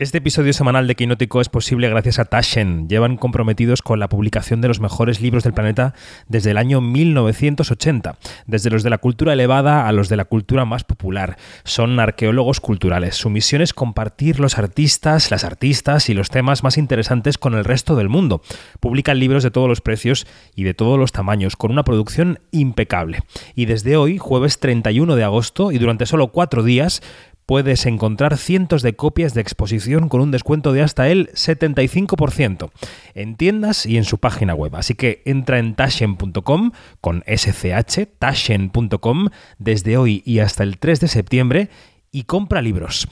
Este episodio semanal de Quinótico es posible gracias a Taschen. Llevan comprometidos con la publicación de los mejores libros del planeta desde el año 1980, desde los de la cultura elevada a los de la cultura más popular. Son arqueólogos culturales. Su misión es compartir los artistas, las artistas y los temas más interesantes con el resto del mundo. Publican libros de todos los precios y de todos los tamaños, con una producción impecable. Y desde hoy, jueves 31 de agosto, y durante solo cuatro días, puedes encontrar cientos de copias de exposición con un descuento de hasta el 75% en tiendas y en su página web. Así que entra en tashen.com con SCH, tashen.com desde hoy y hasta el 3 de septiembre y compra libros.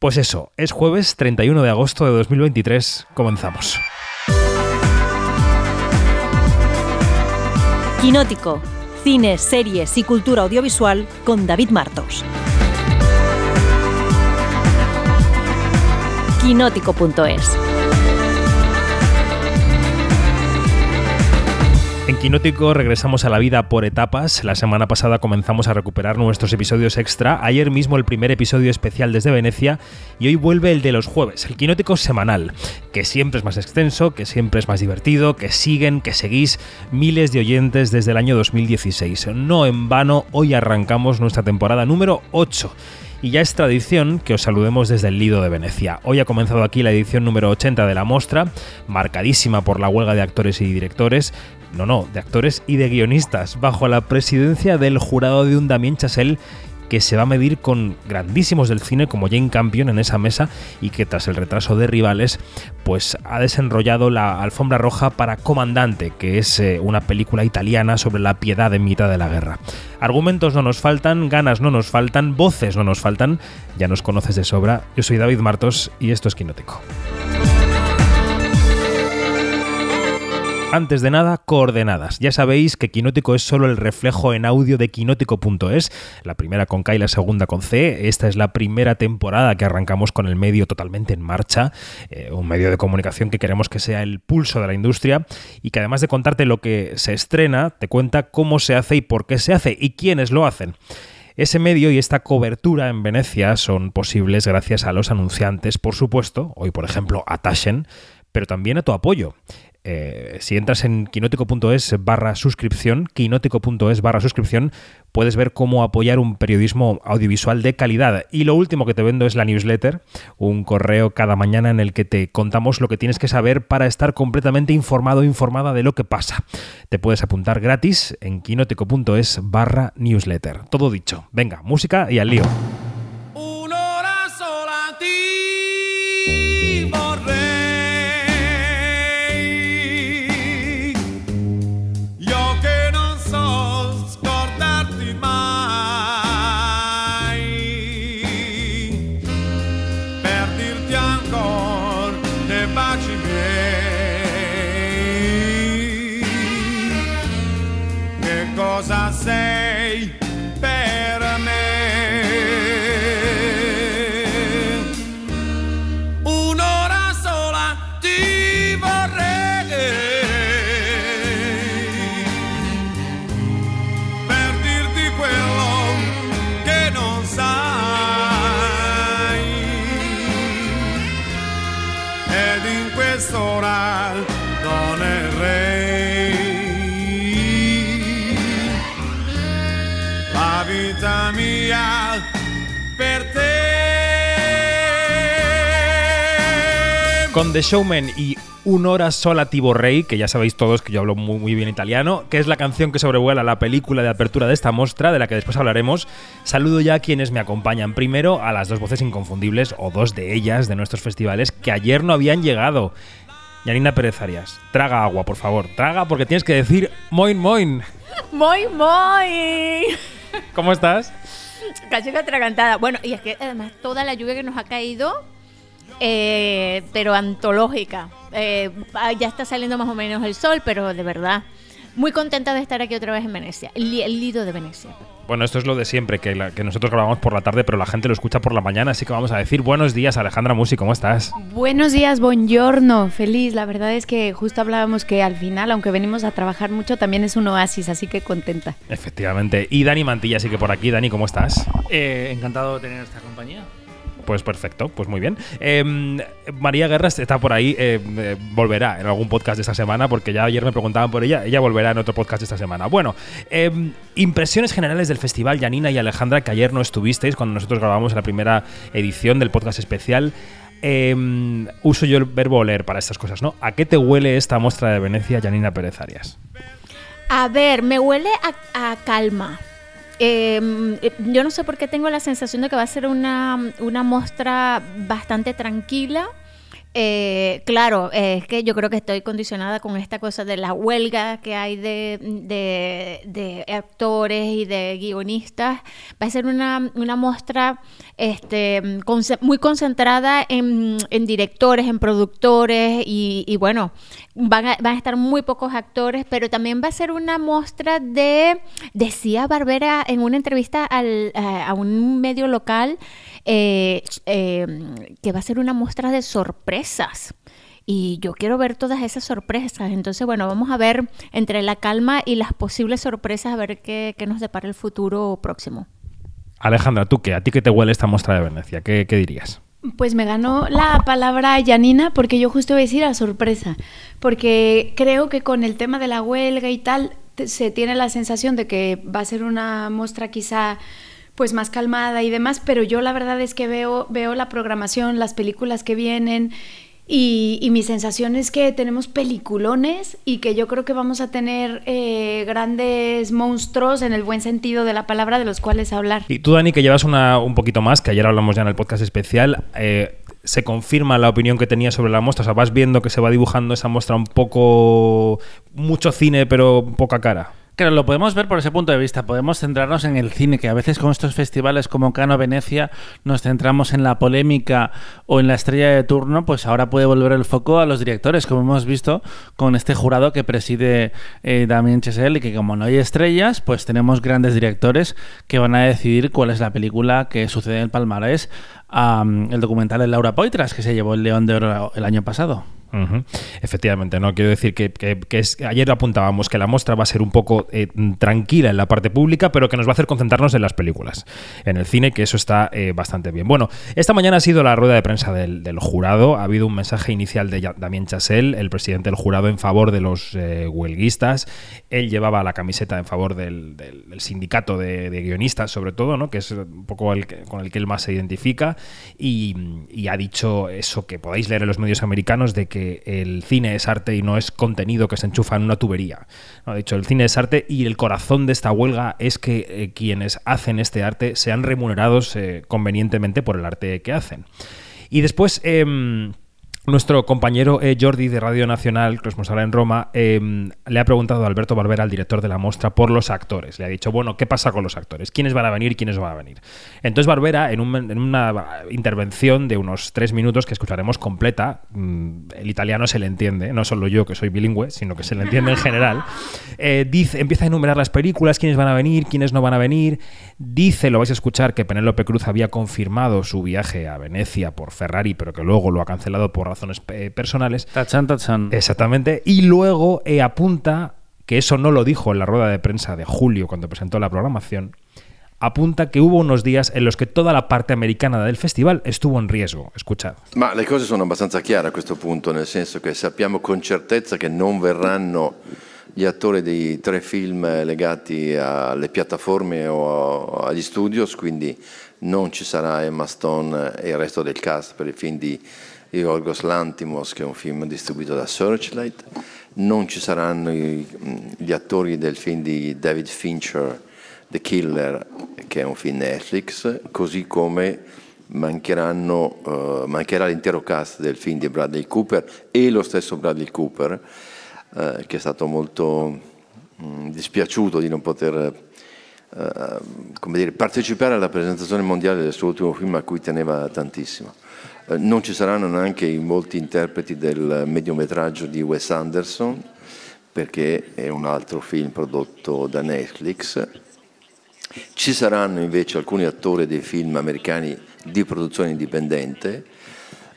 Pues eso, es jueves 31 de agosto de 2023. Comenzamos. Quinótico, cine, series y cultura audiovisual con David Martos. quinótico.es. En Quinótico regresamos a la vida por etapas. La semana pasada comenzamos a recuperar nuestros episodios extra. Ayer mismo el primer episodio especial desde Venecia y hoy vuelve el de los jueves, el Quinótico semanal, que siempre es más extenso, que siempre es más divertido, que siguen, que seguís miles de oyentes desde el año 2016. No en vano, hoy arrancamos nuestra temporada número 8 y ya es tradición que os saludemos desde el Lido de Venecia. Hoy ha comenzado aquí la edición número 80 de la mostra, marcadísima por la huelga de actores y directores, no, no, de actores y de guionistas, bajo la presidencia del jurado de un Damien Chazelle que se va a medir con grandísimos del cine como Jane Campion en esa mesa y que tras el retraso de rivales pues ha desenrollado la alfombra roja para Comandante, que es eh, una película italiana sobre la piedad en mitad de la guerra. Argumentos no nos faltan, ganas no nos faltan, voces no nos faltan, ya nos conoces de sobra. Yo soy David Martos y esto es Quinótico. Antes de nada, coordenadas. Ya sabéis que Quinótico es solo el reflejo en audio de quinótico.es, la primera con K y la segunda con C. Esta es la primera temporada que arrancamos con el medio totalmente en marcha, eh, un medio de comunicación que queremos que sea el pulso de la industria y que además de contarte lo que se estrena, te cuenta cómo se hace y por qué se hace y quiénes lo hacen. Ese medio y esta cobertura en Venecia son posibles gracias a los anunciantes, por supuesto, hoy por ejemplo a Tashen, pero también a tu apoyo. Eh, si entras en quinótico.es barra suscripción, quinótico.es barra suscripción, puedes ver cómo apoyar un periodismo audiovisual de calidad. Y lo último que te vendo es la newsletter, un correo cada mañana en el que te contamos lo que tienes que saber para estar completamente informado o informada de lo que pasa. Te puedes apuntar gratis en quinótico.es barra newsletter. Todo dicho. Venga, música y al lío. Con The Showman y Un'ora sola Tiborrey, que ya sabéis todos que yo hablo muy, muy bien italiano, que es la canción que sobrevuela la película de apertura de esta muestra, de la que después hablaremos, saludo ya a quienes me acompañan. Primero a las dos voces inconfundibles, o dos de ellas, de nuestros festivales, que ayer no habían llegado. Yanina Pérez Arias, traga agua, por favor. Traga porque tienes que decir moin moin. Moin moin. ¿Cómo estás? Casi que atragantada. Bueno, y es que además toda la lluvia que nos ha caído eh, pero antológica. Eh, ah, ya está saliendo más o menos el sol, pero de verdad, muy contenta de estar aquí otra vez en Venecia, el, Lido de Venecia. Bueno, esto es lo de siempre, que, que, nosotros grabamos por la tarde, pero la gente lo escucha por la mañana, así que vamos a decir buenos días, Alejandra Musi, ¿cómo estás? Buenos días, buongiorno, feliz. La verdad es que justo hablábamos que al final, aunque venimos a trabajar mucho, también es un oasis, así que contenta. Efectivamente. Y Dani Mantilla, así que por aquí, Dani, ¿cómo estás? Eh, encantado de tener esta compañía. Pues perfecto, pues muy bien. Em, María Guerra está por ahí, eh, eh, volverá en algún podcast de esta semana, porque ya ayer me preguntaban por ella, ella volverá en otro podcast de esta semana. Bueno, em, impresiones generales del festival, Janina y Alejandra, que ayer no estuvisteis cuando nosotros grabamos la primera edición del podcast especial. Em, uso yo el verbo oler para estas cosas, ¿no? ¿A qué te huele esta muestra de Venecia, Janina Pérez Arias? A ver, me huele a, calma. Em, eh, yo no sé por qué tengo la sensación de que va a ser una, una muestra bastante tranquila eh, claro, es que yo creo que estoy condicionada con esta cosa de la huelga que hay de, actores y de guionistas. Va a ser una, una muestra este, muy concentrada en, directores, en productores y, bueno, van a, a, estar muy pocos actores, pero también va a ser una muestra de, decía Barbera en una entrevista al, a un medio local, eh, em, que va a ser una muestra de sorpresas. Y yo quiero ver todas esas sorpresas. Entonces, bueno, vamos a ver entre la calma y las posibles sorpresas, a ver qué, nos depara el futuro próximo. Alejandra, ¿tú qué? ¿A ti qué te huele esta muestra de Venecia? ¿Qué, qué dirías? Pues me ganó la palabra Janina porque yo justo voy a decir a sorpresa, porque creo que con el tema de la huelga y tal se tiene la sensación de que va a ser una muestra quizá pues más calmada y demás, pero yo la verdad es que veo, veo la programación, las películas que vienen y, mi sensación es que tenemos peliculones y que yo creo que vamos a tener eh, grandes monstruos en el buen sentido de la palabra de los cuales hablar. Y tú, Dani, que llevas una, un poquito más, que ayer hablamos ya en el podcast especial, eh, ¿se confirma la opinión que tenías sobre la muestra? O sea, vas viendo que se va dibujando esa muestra un poco... mucho cine, pero poca cara. Claro, lo podemos ver por ese punto de vista. Podemos centrarnos en el cine, que a veces con estos festivales como Cano Venecia nos centramos en la polémica o en la estrella de turno, pues ahora puede volver el foco a los directores, como hemos visto con este jurado que preside eh, Damien Chazelle y que como no hay estrellas, pues tenemos grandes directores que van a decidir cuál es la película que sucede en el palmarés. el documental de Laura Poitras, que se llevó el León de Oro el año pasado. Efectivamente, no quiero decir que, es, ayer apuntábamos que la muestra va a ser un poco eh, tranquila en la parte pública, pero que nos va a hacer concentrarnos en las películas, en el cine, que eso está eh, bastante bien. Bueno, esta mañana ha sido la rueda de prensa del, jurado. Ha habido un mensaje inicial de Damien Chassel, el presidente del jurado, en favor de los eh, huelguistas. Él llevaba la camiseta en favor del, sindicato de, guionistas, sobre todo, ¿no? que es un poco con el que él más se identifica, y, y ha dicho eso que podáis leer en los medios americanos de que el cine es arte y no es contenido que se enchufa en una tubería. ¿no? De hecho, el cine es arte y el corazón de esta huelga es que eh, quienes hacen este arte sean remunerados eh, convenientemente por el arte que hacen. Y después... Em, nuestro compañero eh, Jordi de Radio Nacional, responsable en Roma, em, le ha preguntado a Alberto Barbera, el director de la muestra, por los actores. Le ha dicho, bueno, ¿qué pasa con los actores? ¿Quiénes van a venir y quiénes van a venir? Entonces Barbera, en, una intervención de unos tres minutos que escucharemos completa, mm, el italiano se le entiende, no solo yo que soy bilingüe, sino que se le entiende en general, eh, dice, empieza a enumerar las películas, quiénes van a venir, quiénes no van a venir. Dice, lo vais a escuchar, que Penélope Cruz había confirmado su viaje a Venecia por Ferrari, pero que luego lo ha cancelado por razones eh, personales. Tachan, tachan. Exactamente. Y luego eh, apunta, que eso no lo dijo en la rueda de prensa de julio cuando presentó la programación, apunta que hubo unos días en los que toda la parte americana del festival estuvo en riesgo. Escuchad. Ma le cose sono abbastanza chiare a questo punto, nel senso che sappiamo con certezza che non verranno gli attori dei tre film legati alle piattaforme o agli studios, quindi non ci sarà Emma Stone e il resto del cast per il film di Yorgos Lantimos, che è un film distribuito da Searchlight. Non ci saranno gli attori del film di David Fincher, The Killer, che è un film Netflix, così come uh, mancherà l'intero cast del film di Bradley Cooper e lo stesso Bradley Cooper, uh, che è stato molto um, dispiaciuto di non poter uh, dire, partecipare alla presentazione mondiale del suo ultimo film a cui teneva tantissimo. Eh, non ci saranno neanche molti interpreti del mediometraggio di Wes Anderson, perché è un altro film prodotto da Netflix. Ci saranno invece alcuni attori dei film americani di produzione indipendente,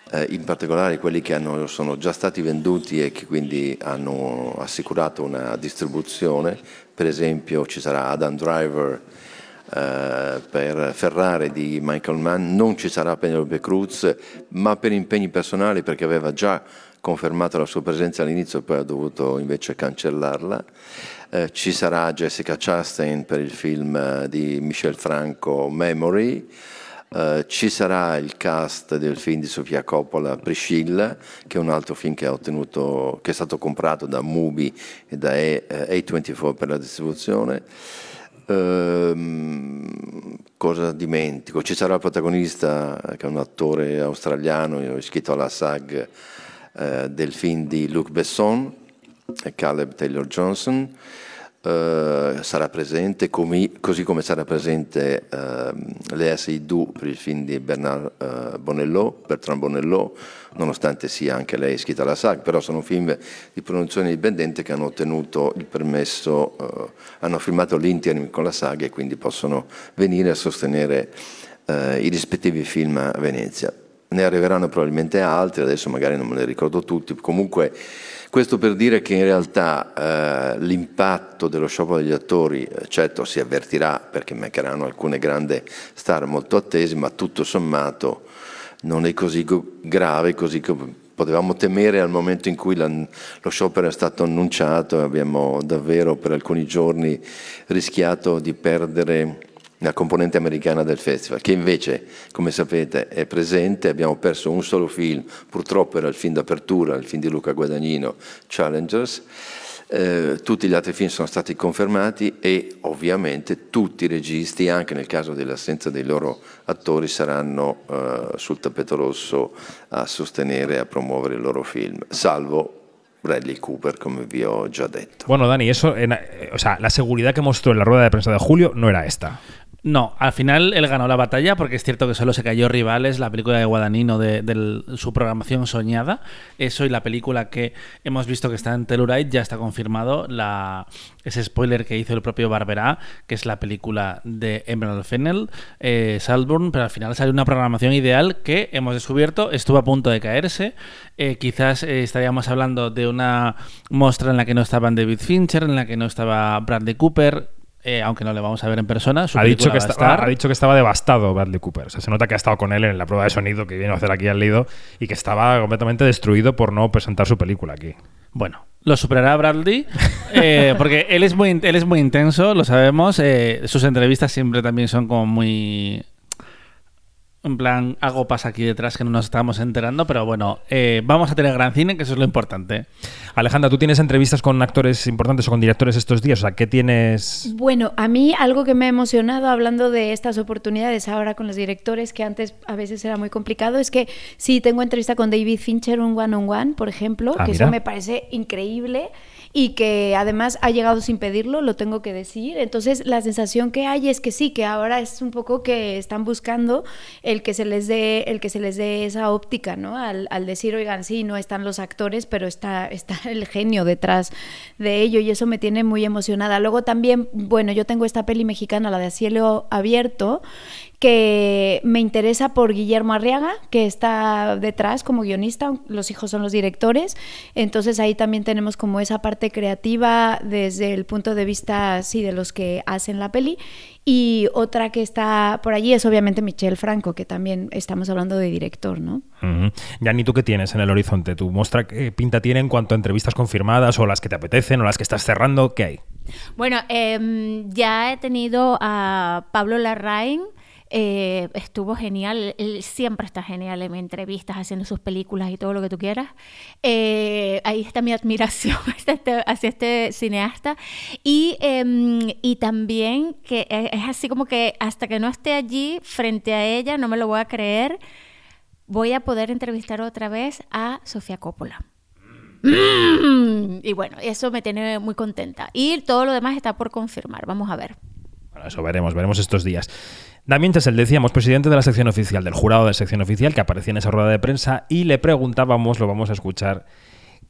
eh, in particolare quelli che hanno, sono già stati venduti e che quindi hanno assicurato una distribuzione. Per esempio ci sarà Adam Driver eh, per Ferrari di Michael Mann, non ci sarà Penelope Cruz, ma per impegni personali perché aveva già confermato la sua presenza all'inizio e poi ha dovuto invece cancellarla. Eh, ci sarà Jessica Chastain per il film eh, di Michel Franco Memory. Uh, ci sarà il cast del film di Sofia Coppola Priscilla, che è un altro film che, ottenuto, che è stato comprato da Mubi e da A24 per la distribuzione. Uh, cosa dimentico? Ci sarà il protagonista, che è un attore australiano iscritto alla SAG uh, del film di Luc Besson, Caleb Taylor Johnson. Uh, sarà presente, come, così come sarà presente uh, Lea Seydoux per il film di Bernard uh, Bonello, Bertrand Bonello, nonostante sia anche lei iscritta alla SAG, però sono film di produzione indipendente che hanno ottenuto il permesso, hanno firmato l'interim con la SAG e quindi possono venire a sostenere i rispettivi film a Venezia. Ne arriveranno probabilmente altri, adesso magari non me ne ricordo tutti, comunque questo per dire che in realtà eh, l'impatto dello sciopero degli attori, eh, certo si avvertirà perché mancheranno alcune grandi star molto attese, ma tutto sommato non è così grave, così come potevamo temere al momento in cui la, lo sciopero è stato annunciato e abbiamo davvero per alcuni giorni rischiato di perdere la componente americana del festival, che invece, come sapete, è presente. Abbiamo perso un solo film, purtroppo era il film d'apertura, il film di Luca Guadagnino, Challengers. Eh, tutti gli altri film sono stati confermati e ovviamente tutti i registi, anche nel caso dell'assenza dei loro attori, saranno eh, sul tappeto rosso a sostenere e a promuovere il loro film, salvo Bradley Cooper, como vi ho già detto. Bueno, Dani, eso, o sea, la seguridad que mostró en la rueda de prensa de julio no era esta. No, al final él ganó la batalla porque es cierto que solo se cayó Rivales, la película de Guadagnino de, su programación soñada. Eso y la película que hemos visto que está en Telluride ya está confirmado. La, ese spoiler que hizo el propio Barberá, que es la película de Emerald Fennel, eh, Salburn, pero al final salió una programación ideal que hemos descubierto estuvo a punto de caerse. Eh, quizás eh, estaríamos hablando de una muestra en la que no estaban David Fincher, en la que no estaba Bradley Cooper, eh, aunque no le vamos a ver en persona. ha, dicho que ha dicho que estaba devastado Bradley Cooper. O sea, se nota que ha estado con él en la prueba de sonido que viene a hacer aquí al Lido y que estaba completamente destruido por no presentar su película aquí. Bueno, lo superará Bradley, eh, porque él es, muy, él es muy intenso, lo sabemos. Eh, sus entrevistas siempre también son como muy en plan, algo pasa aquí detrás que no nos estamos enterando, pero bueno, eh, vamos a tener gran cine, que eso es lo importante. Alejandra, ¿tú tienes entrevistas con actores importantes o con directores estos días? O sea, ¿qué tienes...? Bueno, a mí algo que me ha emocionado hablando de estas oportunidades ahora con los directores, que antes a veces era muy complicado, es que sí, tengo entrevista con David Fincher, un one-on-one, por ejemplo, ah, que eso me parece increíble y que además ha llegado sin pedirlo, lo tengo que decir. Entonces la sensación que hay es que sí, que ahora es un poco que están buscando el que se les dé, el que se les dé esa óptica, ¿no? Al, al decir, oigan, sí, no están los actores, pero está, está el genio detrás de ello y eso me tiene muy emocionada. Luego también, bueno, yo tengo esta peli mexicana, la de Cielo Abierto, que me interesa por Guillermo Arriaga, que está detrás como guionista, los hijos son los directores, entonces ahí también tenemos como esa parte creativa desde el punto de vista, sí, de los que hacen la peli, y otra que está por allí es obviamente Michelle Franco, que también estamos hablando de director, ¿no? Ya ni ¿tú qué tienes en el horizonte? ¿Tu muestra qué pinta tiene en cuanto a entrevistas confirmadas o las que te apetecen o las que estás cerrando? ¿Qué hay? Bueno, em, ya he tenido a Pablo Larraín, eh, estuvo genial, él siempre está genial en entrevistas, haciendo sus películas y todo lo que tú quieras. Eh, ahí está mi admiración hacia este, hacia este cineasta. Y, em, y también que e, es así como que hasta que no esté allí frente a ella, no me lo voy a creer, voy a poder entrevistar otra vez a Sofía Coppola. Mm. Y bueno, eso me tiene muy contenta. Y todo lo demás está por confirmar. Vamos a ver. Eso veremos, veremos estos días. Damien Chesel, decíamos, presidente de la sección oficial, del jurado de sección oficial, que aparecía en esa rueda de prensa, y le preguntábamos, lo vamos a escuchar,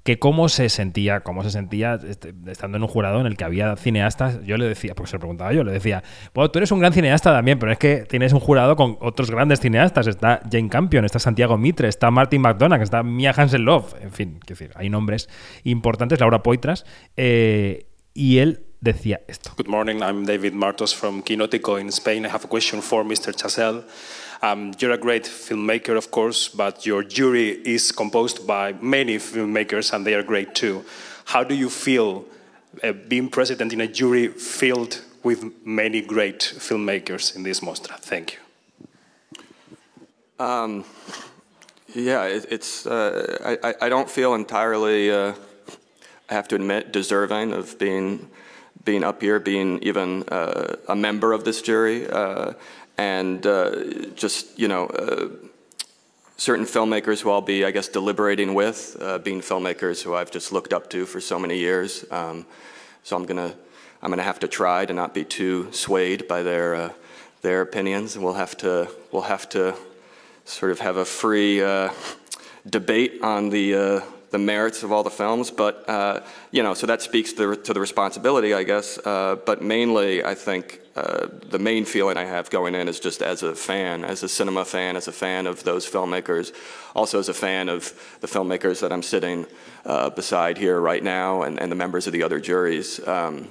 que cómo se sentía, cómo se sentía este, estando en un jurado en el que había cineastas. Yo le decía, porque se lo preguntaba yo, le decía, bueno, tú eres un gran cineasta también, pero es que tienes un jurado con otros grandes cineastas. Está Jane Campion, está Santiago Mitre, está Martin McDonagh, está Mia Hansen Love, en fin, decir, hay nombres importantes, Laura Poitras. Eh, y él decía esto. Good morning, I'm David Martos from Quinótico in Spain. I have a question for Mr. Chazelle. Um, you're a great filmmaker, of course, but your jury is composed by many filmmakers and they are great too. How do you feel uh, being president in a jury filled with many great filmmakers in this Mostra? Thank you. Um, yeah, it, it's. Uh, I, I don't feel entirely. Uh, I have to admit, deserving of being being up here, being even uh, a member of this jury, uh, and uh, just you know. Uh, certain filmmakers who I'll be, I guess, deliberating with, being filmmakers who I've just looked up to for so many years. Um, so I'm gonna, I'm gonna have to try to not be too swayed by their, their opinions, and we'll have to, we'll have to sort of have a free uh, debate on the uh, the merits of all the films. But uh, you know, so that speaks to the, to the responsibility, I guess. Uh, but mainly, I think uh, the main feeling I have going in is just as a fan, as a cinema fan, as a fan of those filmmakers, also as a fan of the filmmakers that I'm sitting uh, beside here right now, and, and the members of the other juries. Um,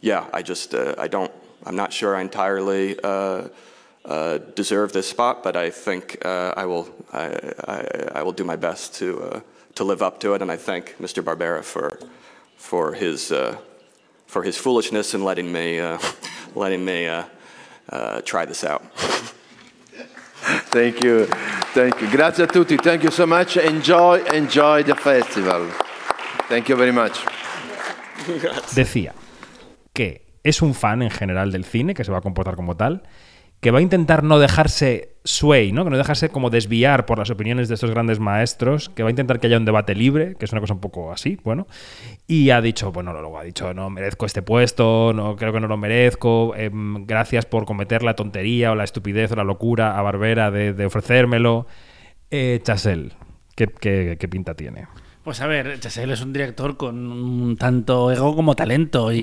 yeah, I just I don't. I'm not sure I entirely uh, deserve this spot, but I think uh, I will I, I, I, will do my best to uh, to live up to it, and I thank Mr. Barbera for for his uh, for his foolishness in letting me uh, letting me uh, try this out. Thank you, thank you. Grazie a tutti. Thank you so much. Enjoy, enjoy the festival. Thank you very much. Decía que es un fan en general del cine, que se va a comportar como tal que va a intentar no dejarse sway, ¿no? que no dejarse como desviar por las opiniones de estos grandes maestros, que va a intentar que haya un debate libre, que es una cosa un poco así, bueno, y ha dicho, bueno, luego ha dicho, no merezco este puesto, no creo que no lo merezco, em, gracias por cometer la tontería o la estupidez o la locura a Barbera de, ofrecérmelo. Eh, Chasel, qué pinta tiene? Pues a ver, Chesel es un director con tanto ego como talento y,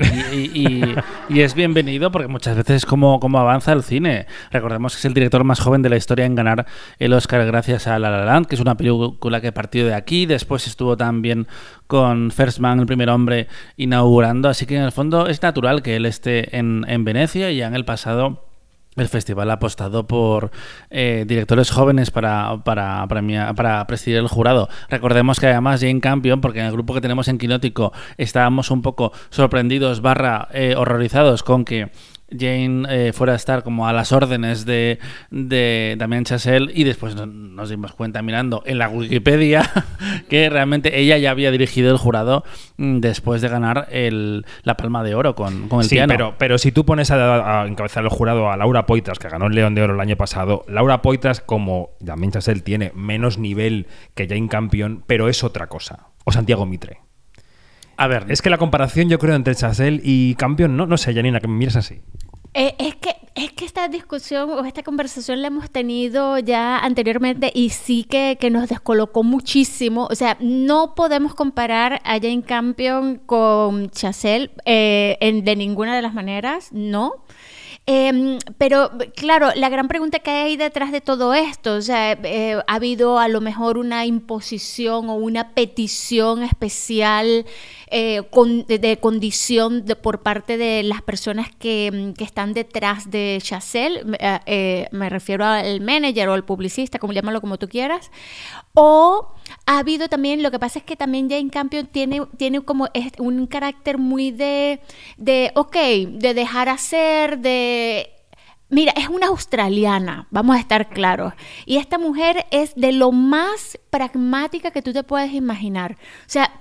es bienvenido porque muchas veces es como, como avanza el cine. Recordemos que es el director más joven de la historia en ganar el Oscar gracias a La La Land, que es una película que partió de aquí, después estuvo también con First Man, el primer hombre, inaugurando, así que en el fondo es natural que él esté en, en Venecia y ya en el pasado el festival ha apostado por eh, directores jóvenes para, para, para presidir el jurado. Recordemos que además Jane Campion, porque en el grupo que tenemos en Quinótico estábamos un poco sorprendidos barra eh, horrorizados con que Jane eh, fuera a estar como a las órdenes de, de Damien Chazelle y después nos dimos cuenta mirando en la Wikipedia que realmente ella ya había dirigido el jurado mm, después de ganar el, la Palma de Oro con, con el sí, Pero, pero si tú pones a, encabezar el jurado a Laura Poitras, que ganó el León de Oro el año pasado, Laura Poitras como Damien Chazelle tiene menos nivel que Jane Campion, pero es otra cosa. O Santiago Mitre. A ver, es que la comparación yo creo entre Chazelle y Campion, no, no sé, Janina, que me mires así. Eh, es, que, es que esta discusión o esta conversación la hemos tenido ya anteriormente y sí que, que nos descolocó muchísimo. O sea, no podemos comparar a Jane Campion con Chazelle eh, de ninguna de las maneras, no. Em, pero claro, la gran pregunta que hay detrás de todo esto, o sea, eh, ha habido a lo mejor una imposición o una petición especial eh, de, condición de, por parte de las personas que, que están detrás de Chazelle, eh, me refiero al manager o al publicista, como llámalo como tú quieras, o ha habido también, lo que pasa es que también Jane Campion tiene, tiene como un carácter muy de, de, ok, de dejar hacer, de Mira, es una australiana, vamos a estar claros. Y esta mujer es de lo más pragmática que tú te puedes imaginar. O sea,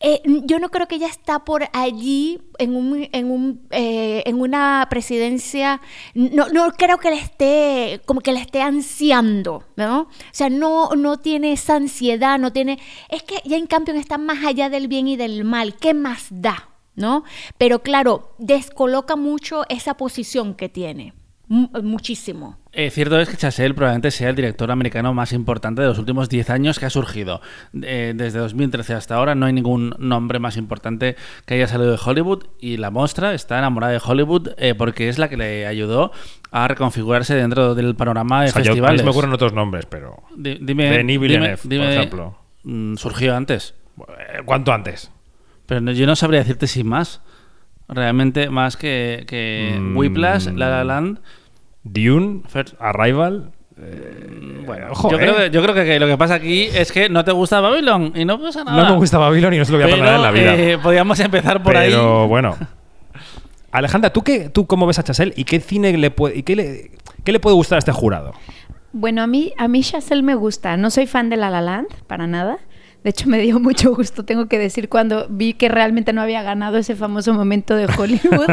eh, yo no creo que ella está por allí en, un, en, un, eh, en una presidencia, no, no creo que le esté, como que le esté ansiando, ¿no? O sea, no, no tiene esa ansiedad, no tiene, es que ya en cambio está más allá del bien y del mal, ¿qué más da? ¿No? Pero claro, descoloca mucho esa posición que tiene muchísimo. Eh, cierto es que Chazelle probablemente sea el director americano más importante de los últimos 10 años que ha surgido. Eh, desde 2013 hasta ahora no hay ningún nombre más importante que haya salido de Hollywood y la muestra está enamorada de Hollywood eh, porque es la que le ayudó a reconfigurarse dentro del panorama de festivales. Yo, me ocurren otros nombres, pero... dime, Denis Villeneuve, por ejemplo. Mm, ¿Surgió antes? ¿Cuánto antes? Pero yo no sabría decirte sin más. Realmente más que, que Mm. Whiplash, La La Land. Dune, First- Arrival. Bueno, ojo, yo, eh. creo que, yo creo que lo que pasa aquí es que no te gusta Babylon y no pasa nada. No me gusta Babylon y no se lo voy a perdonar en la vida. eh, podríamos empezar por ahí. Pero bueno. Alejandra, ¿tú, qué, ¿tú cómo ves a Chasel y qué cine le puede, y qué le, qué le puede gustar a este jurado? Bueno, a mí, a mí Chazelle me gusta. No soy fan de La La Land, para nada. De hecho, me dio mucho gusto, tengo que decir, cuando vi que realmente no había ganado ese famoso momento de Hollywood.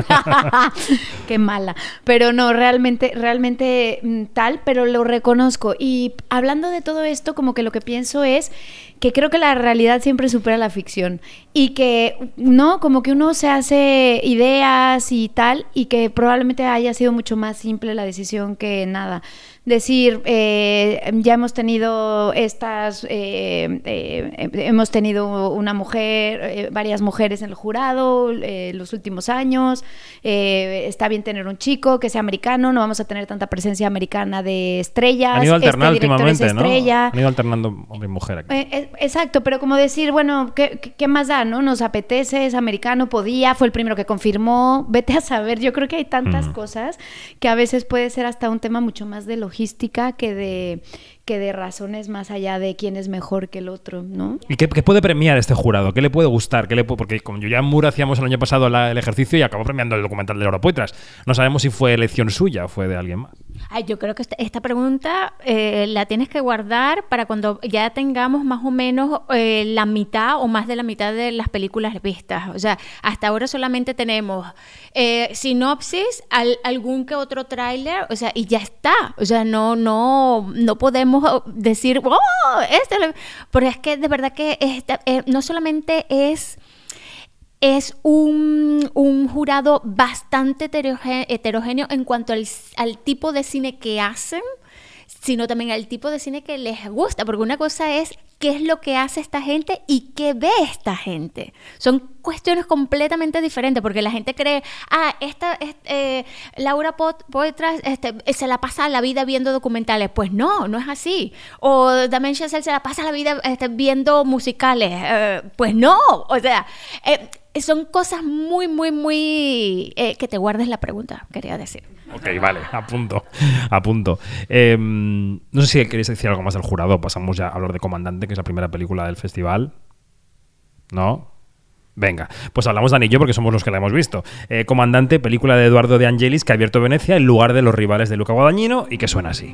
Qué mala. Pero no, realmente, realmente mm, tal, pero lo reconozco. Y hablando de todo esto, como que lo que pienso es que creo que la realidad siempre supera la ficción. Y que, ¿no? Como que uno se hace ideas y tal, y que probablemente haya sido mucho más simple la decisión que nada decir, eh, ya hemos tenido estas, eh, eh, hemos tenido una mujer, eh, varias mujeres en el jurado eh, los últimos años, eh, está bien tener un chico que sea americano, no vamos a tener tanta presencia americana de estrellas, Han ido alternando este director es últimamente, ¿no? estrella. Han ido alternando hombre y mujer aquí. Exacto, pero como decir, bueno, ¿qué, qué- más da, no? Nos apetece, es americano, podía, fue el primero que confirmó, vete a saber, yo creo que hay tantas Mm. cosas que a veces puede ser hasta un tema mucho más de logística que de, que de razones más allá de quién es mejor que el otro, ¿no? ¿Y qué, puede premiar este jurado? ¿Qué le puede gustar? ¿Qué le puede- porque con Julian Moore hacíamos el año pasado el ejercicio y acabó premiando el documental de Europoitras. No sabemos si fue elección suya o fue de alguien más. Yo creo que esta, pregunta eh, la tienes que guardar para cuando ya tengamos más o menos eh, la mitad o más de la mitad de las películas vistas. O sea, hasta ahora solamente tenemos eh, sinopsis, al- algún que otro tráiler, o sea, y ya está. O sea, no, no, no podemos decir, oh, este, lo-". pero es que de verdad que esta, eh, no solamente es es un, un jurado bastante heterogéneo en cuanto al, tipo de cine que hacen, sino también al tipo de cine que les gusta, porque una cosa es qué es lo que hace esta gente y qué ve esta gente. Son cuestiones completamente diferentes, porque la gente cree, ah, esta, es- eh, Laura Poitras este, se la pasa la vida viendo documentales. Pues no, no es así. O Damien Chazelle se la pasa la vida este, viendo musicales. Eh, pues no, o sea... eh, son cosas muy, muy, muy... eh, que te guardes la pregunta, quería decir. Ok, vale, a punto. A punto. Eh, no sé si queréis decir algo más del jurado. Pasamos ya a hablar de Comandante, que es la primera película del festival. ¿No? Venga, pues hablamos de Anillo porque somos los que la hemos visto. Eh, Comandante, película de Eduardo de Angelis que ha abierto Venecia en lugar de los rivales de Luca Guadagnino y que suena así.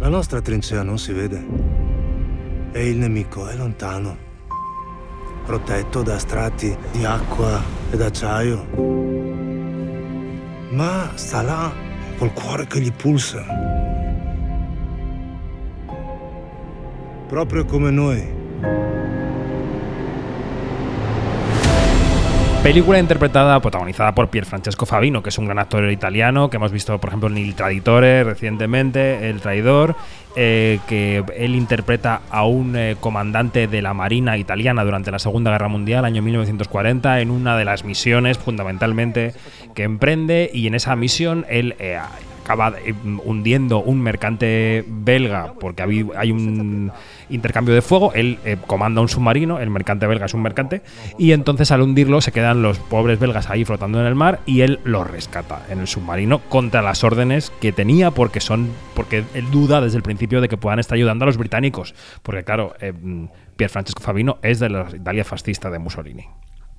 La nostra trincea non si vede. E il nemico è lontano, protetto da strati di acqua ed acciaio. Ma sta là col cuore che gli pulsa. Proprio come noi. Película interpretada, protagonizada por Pier Francesco Favino, que es un gran actor italiano, que hemos visto, por ejemplo, en Il Traditore recientemente, El Traidor, eh, que él interpreta a un eh, comandante de la Marina italiana durante la Segunda Guerra Mundial, año 1940, en una de las misiones fundamentalmente que emprende, y en esa misión él eh, acaba eh, hundiendo un mercante belga, porque hay un intercambio de fuego, él eh, comanda un submarino, el mercante belga es un mercante, y entonces al hundirlo se quedan los pobres belgas ahí flotando en el mar y él los rescata en el submarino contra las órdenes que tenía porque son porque él duda desde el principio de que puedan estar ayudando a los británicos, porque claro, eh, mm, Pier Francesco Favino es de la Italia fascista de Mussolini.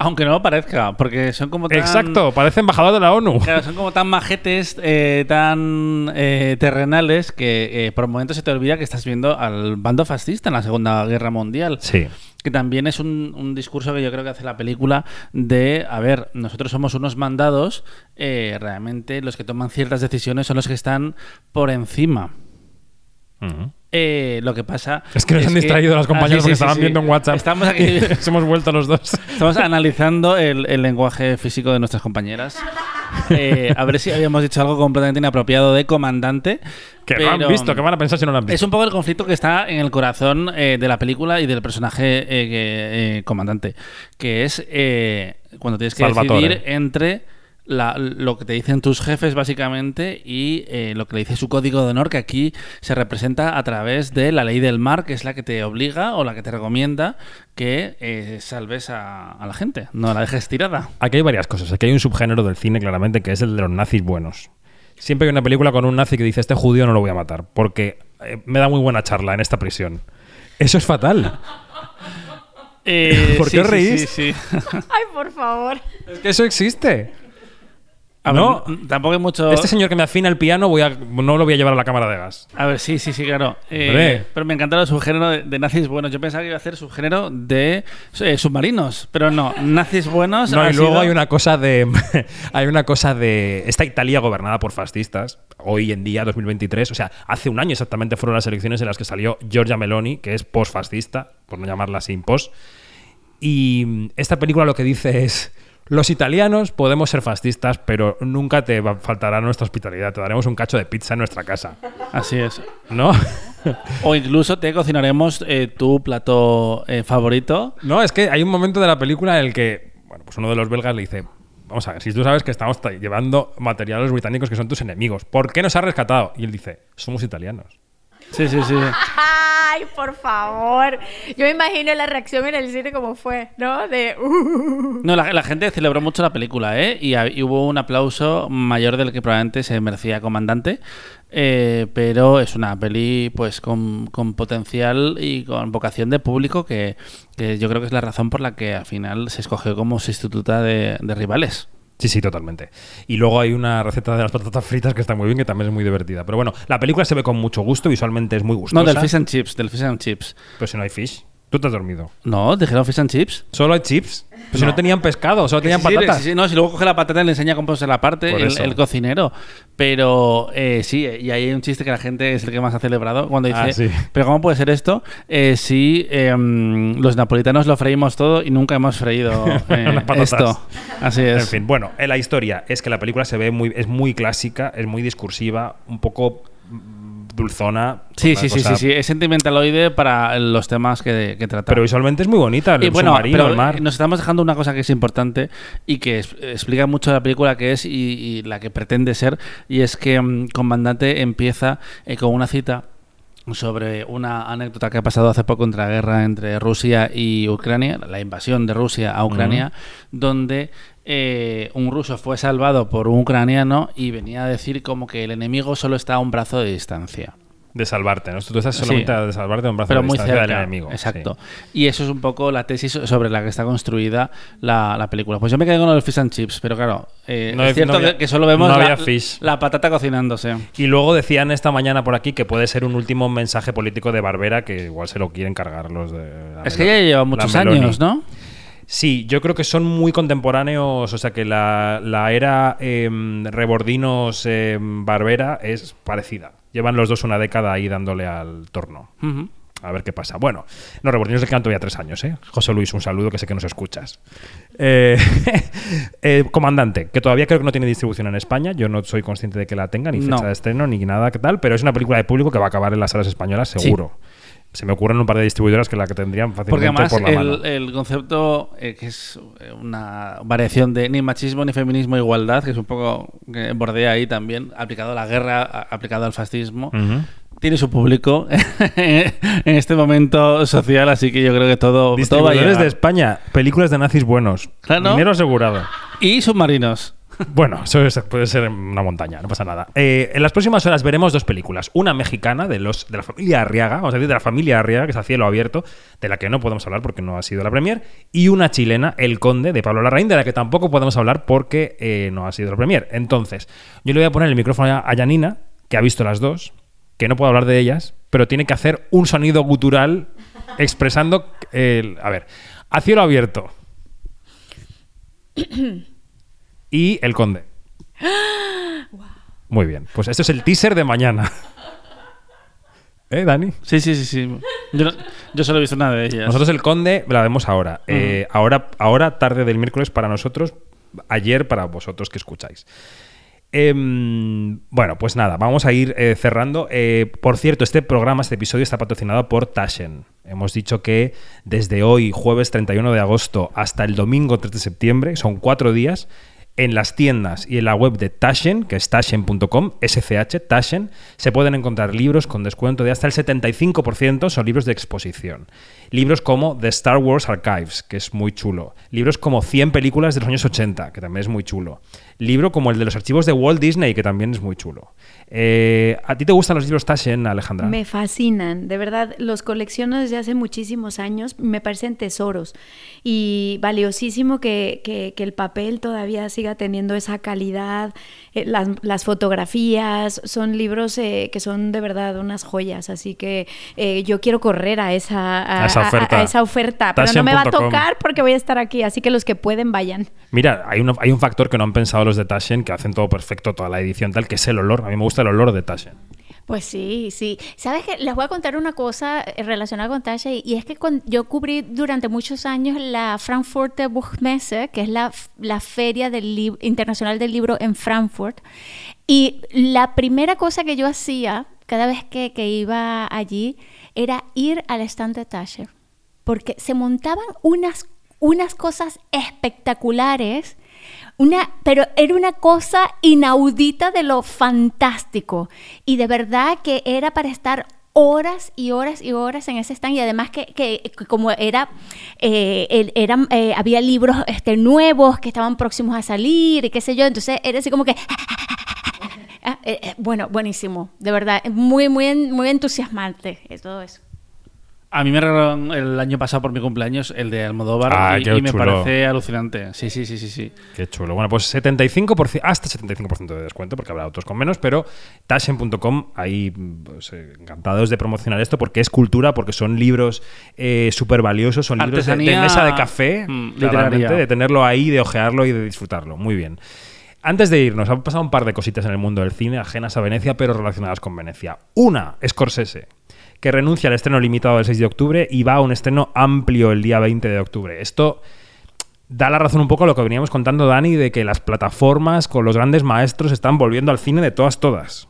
Aunque no lo parezca, porque son como tan... Exacto, parece embajador de la ONU. Claro, son como tan majetes, eh, tan eh, terrenales, que eh, por momentos se te olvida que estás viendo al bando fascista en la Segunda Guerra Mundial. Sí. Que también es un, un discurso que yo creo que hace la película de, a ver, nosotros somos unos mandados, eh, realmente los que toman ciertas decisiones son los que están por encima. Ujú. Eh, lo que pasa Es que nos han distraído las compañeras Ah, sí, porque sí, estaban sí. viendo en WhatsApp. Estamos aquí y nos hemos vuelto los dos. Estamos analizando el, el lenguaje físico de nuestras compañeras. Eh, a ver si habíamos dicho algo completamente inapropiado de comandante. Que no han visto, que van a pensar si no lo han visto. Es un poco el conflicto que está en el corazón eh, de la película y del personaje que- comandante. Que es cuando tienes que Salvatore. decidir entre la- lo que te dicen tus jefes básicamente y eh, lo que le dice su código de honor que aquí se representa a través de la ley del mar que es la que te obliga o la que te recomienda que eh, salves a, a la gente, no la dejes tirada. Aquí hay varias cosas. Aquí hay un subgénero del cine, claramente, que es el de los nazis buenos. Siempre hay una película con un nazi que dice, este judío no lo voy a matar, porque eh, me da muy buena charla en esta prisión. Eso es fatal. Eh, ¿Por sí, qué os sí, reís? sí, sí. Ay, por favor. Es que eso existe. A No. ver, tampoco hay mucho... Este señor que me afina el piano voy a, no lo voy a llevar a la cámara de gas. A ver, sí, sí, sí, claro. Eh, pero me encantaba el subgénero de, de nazis buenos. Yo pensaba que iba a hacer subgénero de eh, submarinos, pero no, nazis buenos. No, y luego sido- hay una cosa de. hay una cosa de. Esta Italia gobernada por fascistas, hoy en día, 2023, o sea, hace un año exactamente fueron las elecciones en las que salió Giorgia Meloni, que es post-fascista, por no llamarla así post. Y mm, esta película lo que dice es. Los italianos podemos ser fascistas, pero nunca te faltará nuestra hospitalidad. Te daremos un cacho de pizza en nuestra casa. Así es. ¿No? O incluso te cocinaremos eh, tu plato eh, favorito. No, es que hay un momento de la película en el que, bueno, pues uno de los belgas le dice, vamos a ver, si tú sabes que estamos ta- llevando material a los británicos que son tus enemigos, ¿por qué nos has rescatado? Y él dice, somos italianos. Sí, sí, sí. Ay, por favor. Yo me imagino la reacción en el cine como fue, ¿no? De. uh. No, la, la gente celebró mucho la película, ¿eh? Y, hubo un aplauso mayor del que probablemente se merecía Comandante. eh, pero es una peli pues con, con potencial y con vocación de público que, que yo creo que es la razón por la que al final se escogió como sustituta de, de rivales. Sí, sí, totalmente. Y luego hay una receta de las patatas fritas que está muy bien, que también es muy divertida. Pero bueno, la película se ve con mucho gusto, visualmente es muy gustosa. No, del fish and chips, del fish and chips. Pero si no hay fish, tú te has dormido. No, dijeron fish and chips. Solo hay chips. Pero si no tenían pescado, solo tenían Sí, sí, patatas. sí, sí, no, si luego coge la patata y le enseña cómo ponerse la parte, el, cocinero. Pero eh, sí, y ahí hay un chiste que la gente es el que más ha celebrado cuando dice, Ah, sí. pero ¿cómo puede ser esto eh, si em, los napolitanos lo freímos todo y nunca hemos freído eh, Las patatas. esto? Así es. En fin, bueno, eh, la historia es que la película se ve muy, es muy clásica, es muy discursiva, un poco dulzona. Sí, sí, sí, sí, sí, es sentimentaloide para los temas que, que trata. Pero visualmente es muy bonita, el Y bueno, submarino, pero el mar. nos estamos dejando una cosa que es importante y que es- explica mucho la película que es y, y la que pretende ser, y es que mm, Comandante empieza eh, con una cita sobre una anécdota que ha pasado hace poco entre la guerra entre Rusia y Ucrania, la invasión de Rusia a Ucrania, donde eh, un ruso fue salvado por un ucraniano y venía a decir como que el enemigo solo está a un brazo de distancia. De salvarte, ¿no? Tú estás Sí. solamente a de salvarte de un brazo pero de muy cerca del enemigo. Exacto. Y eso es un poco la tesis sobre la que está construida la, la película. Pues yo me quedé con lo del fish and chips, pero claro, eh, No es cierto no había- que, solo vemos no la, patata cocinándose. Sí. Y luego decían esta mañana por aquí que puede ser un último mensaje político de Barbera que igual se lo quieren cargar los de. la Es que ya lleva muchos años, ¿no? Sí, yo creo que son muy contemporáneos, o sea que la, la era em, Rebordinos em, Barbera es parecida. Llevan los dos una década ahí dándole al torno. A ver qué pasa. Bueno, no, Rebordinos le quedan todavía tres años, ¿eh? José Luis, un saludo que sé que nos escuchas. Eh, eh, Comandante, que todavía creo que no tiene distribución en España. Yo no soy consciente de que la tenga, ni fecha No. de estreno, ni nada que tal, pero es una película de público que va a acabar en las salas españolas, seguro. Se me ocurren un par de distribuidoras que la que tendrían fácilmente Porque además por la mano. el, el concepto eh, que es eh, una variación de ni machismo ni feminismo igualdad, que es un poco que bordea ahí también, aplicado a la guerra, a- aplicado al fascismo, tiene su público en este momento social, así que yo creo que todo, todo va a Distribuidores de España, películas de nazis buenos. Claro. Dinero asegurado. Y submarinos. Bueno, eso es- puede ser una montaña, no pasa nada. Eh, en las próximas horas veremos dos películas. Una mexicana de los de la familia Arriaga, vamos a decir, de la familia Arriaga, que es a cielo abierto, de la que no podemos hablar porque no ha sido la premier. Y una chilena, El Conde, de Pablo Larraín, de la que tampoco podemos hablar porque eh, no ha sido la premier. Entonces, yo le voy a poner el micrófono a a Janina, que ha visto las dos, que no puedo hablar de ellas, pero tiene que hacer un sonido gutural expresando... el- a ver, a cielo abierto. y El Conde. Muy bien, pues esto es el teaser de mañana. ¿Eh, Dani? Sí, sí, sí, sí. Yo, no- yo solo he visto una de ellas. Nosotros el Conde la vemos ahora. Eh, ahora. Ahora, tarde del miércoles para nosotros, ayer para vosotros que escucháis. Em, bueno, pues nada, vamos a ir eh, cerrando. Eh, por cierto, este programa, este episodio está patrocinado por Taschen. Hemos dicho que desde hoy, jueves 31 de agosto, hasta el domingo 3 de septiembre, son cuatro días, En las tiendas y en la web de Taschen, que es taschen.com, SCH, Taschen, se pueden encontrar libros con descuento de hasta el 75%, son libros de exposición. Libros como The Star Wars Archives, que es muy chulo. Libros como 100 películas de los años 80, que también es muy chulo. Libro como el de los archivos de Walt Disney, que también es muy chulo. Eh, ¿A ti te gustan los libros Taschen, Alejandra? Me fascinan, de verdad, los colecciono desde hace muchísimos años, me parecen tesoros y valiosísimo que, que- que el papel todavía siga teniendo esa calidad, eh, las, las fotografías, son libros eh, que son de verdad unas joyas, así que eh, yo quiero correr a esa, a, A esa oferta. a esa oferta, pero no me va a tocar porque voy a estar aquí, así que los que pueden vayan. Mira, hay, uno- hay un factor que no han pensado los de Taschen, que hacen todo perfecto, toda la edición tal, que es el olor. A mí me gusta el olor de Taschen. Pues sí, sí. ¿Sabes qué? Les voy a contar una cosa eh, relacionada con Tasha y es que cuando yo cubrí durante muchos años la Frankfurter Buchmesse, que es la, la feria del internacional del libro en Frankfurt. Y la primera cosa que yo hacía cada vez que, que iba allí era ir al stand de Tasha. Porque se montaban unas, unas cosas espectaculares. Una, pero era una cosa inaudita de lo fantástico. Y de verdad que era para estar horas y horas y horas en ese stand. Y además que, que- como era, eh, eran, eh, había libros este, nuevos que estaban próximos a salir y qué sé yo. Entonces era así como que... Ah, eh, eh, bueno, buenísimo. De verdad, muy, muy, muy entusiasmante eh, todo eso. A mí me regalaron el año pasado por mi cumpleaños el de Almodóvar Ah, y, me chulo. parece alucinante. Sí, sí, sí, sí, sí. Qué chulo. Bueno, pues 75%, hasta 75% de descuento, porque habrá otros con menos, pero Taschen.com, ahí pues, eh, encantados de promocionar esto, porque es cultura, porque son libros eh, súper valiosos, son libros de, mesa de café, mm, claramente, literaria. de tenerlo ahí, de ojearlo y de disfrutarlo. Muy bien. Antes de irnos, han pasado un par de cositas en el mundo del cine, ajenas a Venecia, pero relacionadas con Venecia. Una, Scorsese, que renuncia al estreno limitado del 6 de octubre y va a un estreno amplio el día 20 de octubre. Esto da la razón un poco a lo que veníamos contando Dani de que las plataformas con los grandes maestros están volviendo al cine de todas todas.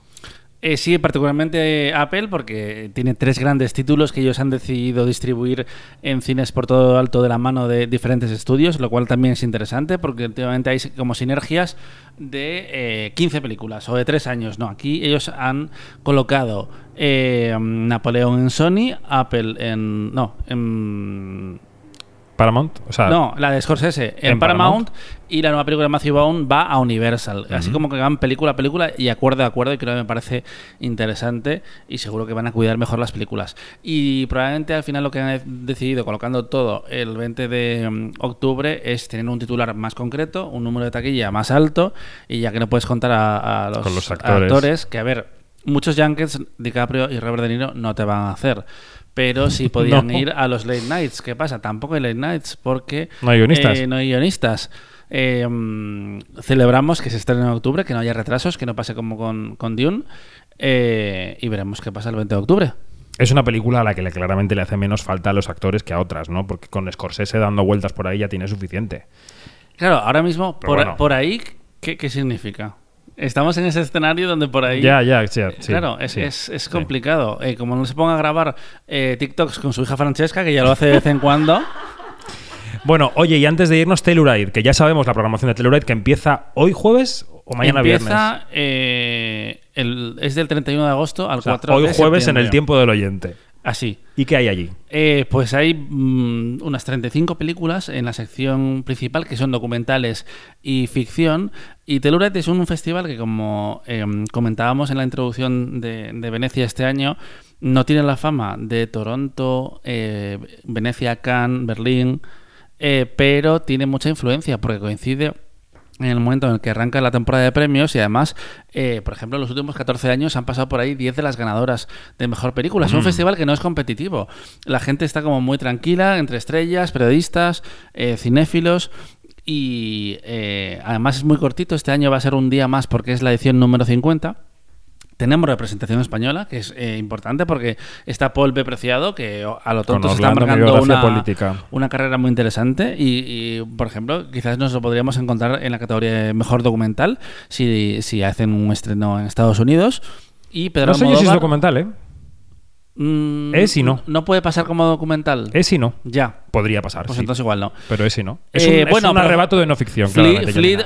Eh, sí, particularmente Apple, porque tiene tres grandes títulos que ellos han decidido distribuir en cines por todo alto de la mano de diferentes estudios, lo cual también es interesante, porque últimamente hay como sinergias de eh, 15 películas o de 3 años. No, aquí ellos han colocado eh, Napoleón en Sony, Apple en. No, en. Paramount, o sea, No, la de Scorsese en, en Paramount, Paramount. y la nueva película de Matthew Vaughn va a Universal. Así como que van película a película y acuerdo a acuerdo y creo que me parece interesante y seguro que van a cuidar mejor las películas. Y probablemente al final lo que han decidido colocando todo el 20 de mm, octubre es tener un titular más concreto, un número de taquilla más alto y ya que no puedes contar a, a los, Con los actores. actores, que a ver, muchos Junkets, DiCaprio y Robert De Niro no te van a hacer. Pero sí podían No. ir a los late nights. ¿Qué pasa? Tampoco hay late nights porque No hay guionistas. eh, no hay guionistas. Eh, mm, celebramos que se estrene en octubre, que no haya retrasos, que no pase como con, con Dune. eh, y veremos qué pasa el 20 de octubre. es una película a la que le, claramente le hace menos falta a los actores que a otras, ¿no? Porque con Scorsese dando vueltas por ahí ya tiene suficiente. Claro, ahora mismo, por, bueno. por ahí, ¿qué, qué significa? Estamos en ese escenario donde por ahí... Ya, ya, sí, sí, claro, es, sí, es, es sí. complicado. Eh, como no se ponga a grabar eh, TikToks con su hija Francesca, que ya lo hace de vez en cuando... Bueno, oye, y antes de irnos, Telluride, que ya sabemos la programación de Telluride que empieza hoy jueves o mañana viernes. Empieza, eh, el- es del 31 de agosto al O sea, 4 hoy de jueves en el tiempo del oyente. Así. ¿Y qué hay allí? Eh, pues hay mm, unas 35 películas en la sección principal que son documentales y ficción. Y Telluride es un festival que, como em, comentábamos en la introducción de, de Venecia este año, no tiene la fama de Toronto, eh, Venecia, Cannes, Berlín, eh, pero tiene mucha influencia porque coincide en el momento en el que arranca la temporada de premios y además, eh, por ejemplo, en los últimos 14 años han pasado por ahí 10 de las ganadoras de mejor película. Es un festival que no es competitivo. La gente está como muy tranquila, entre estrellas, periodistas, eh, cinéfilos. Y eh, además es muy cortito. Este año va a ser un día más porque es la edición número 50. Tenemos representación española, que es eh, importante porque está Paul B. Preciado, que a lo tonto Con se está marcando una, política. una carrera muy interesante y, y, por ejemplo, quizás nos lo podríamos encontrar en la categoría de mejor documental si, si hacen un estreno en Estados Unidos. Y Pedro no sé yo si es documental, ¿eh? mm, Es y no. No puede pasar como documental. Es y no. Ya. Podría pasar, Pues sí. entonces igual no. Pero es y no. Es Eh, un, es bueno, un arrebato de no ficción, Flea- claramente.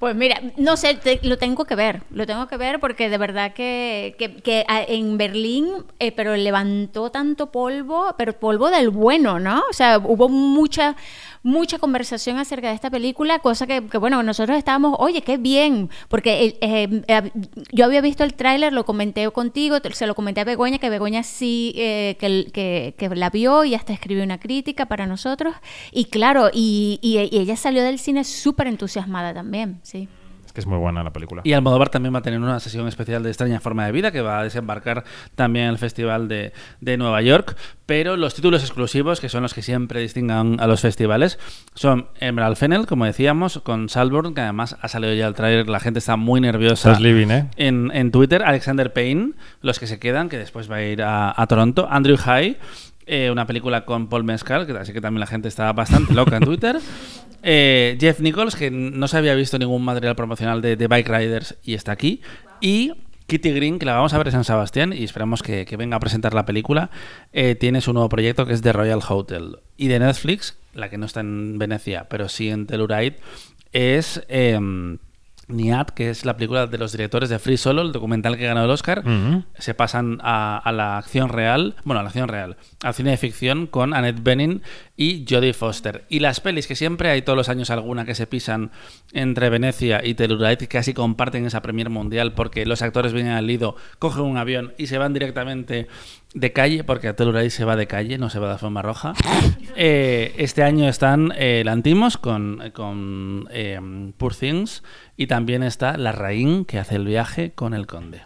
Pues mira, no sé, te- lo tengo que ver, lo tengo que ver porque de verdad que, que- en Berlín, eh, pero levantó tanto polvo, pero polvo del bueno, ¿no? O sea, hubo mucha, mucha conversación acerca de esta película, cosa que, bueno, nosotros estábamos, oye, qué bien, porque eh, eh, yo había visto el tráiler, lo comenté contigo, se lo comenté a Begoña, que Begoña sí, eh, que, la vio y hasta escribió una crítica para nosotros, y claro, y, y- y ella salió del cine súper entusiasmada también, sí. Es que es muy buena la película. Y Almodóvar también va a tener una sesión especial de Extraña Forma de Vida que va a desembarcar también en el Festival de, de Nueva York. Pero los títulos exclusivos, que son los que siempre distingan a los festivales, son Emerald Fennel, como decíamos, con Salborn, que además ha salido ya el trailer, la gente está muy nerviosa. Living, ¿eh? En, en Twitter, Alexander Payne, los que se quedan, que después va a ir a, a Toronto. Andrew High, eh, una película con Paul Mescal, que así que también la gente está bastante loca en Twitter. Eh, Jeff Nichols, que no se había visto ningún material promocional de, Bike Riders y está aquí. Y Kitty Green, que la vamos a ver en San Sebastián y esperamos que, venga a presentar la película, eh, tiene su nuevo proyecto que es The Royal Hotel. Y de Netflix, la que no está en Venecia, pero sí en Telluride, es... Niad, que es la película de los directores de Free Solo, el documental que ganó el Oscar, se pasan a, a la acción real, bueno, a la acción real, al cine de ficción con Annette Bening y Jodie Foster. Y las pelis que siempre hay todos los años alguna que se pisan entre Venecia y Telluride, que casi comparten esa premier mundial porque los actores vienen al Lido, cogen un avión y se van directamente de calle, porque a Telluride se va de calle, no se va de forma roja. Eh, este año están eh, Lantimos con, con eh, Poor Things y también está La Raín, que hace el viaje con el conde.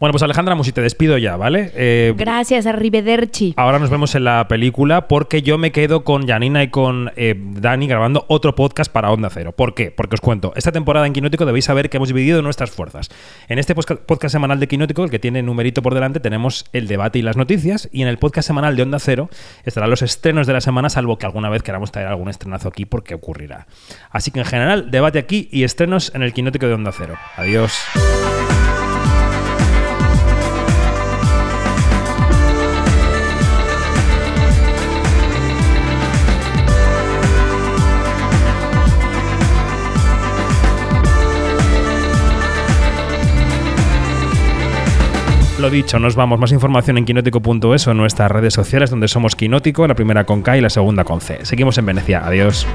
Bueno, pues Alejandra Musi, te despido ya, ¿vale? Eh, Gracias, Arrivederci. Ahora nos vemos en la película porque yo me quedo con Janina y con eh, Dani grabando otro podcast para Onda Cero. ¿Por qué? Porque os cuento, esta temporada en Quinótico debéis saber que hemos dividido nuestras fuerzas. En este podcast semanal de Quinótico, el que tiene numerito por delante, tenemos el debate y las noticias. Y en el podcast semanal de Onda Cero estarán los estrenos de la semana, salvo que alguna vez queramos traer algún estrenazo aquí porque ocurrirá. Así que en general, debate aquí y estrenos en el Quinótico de Onda Cero. Adiós. Lo dicho, nos vamos. Más información en quinótico.es o en nuestras redes sociales, donde somos Quinótico, la primera con K y la segunda con C. Seguimos en Venecia. Adiós.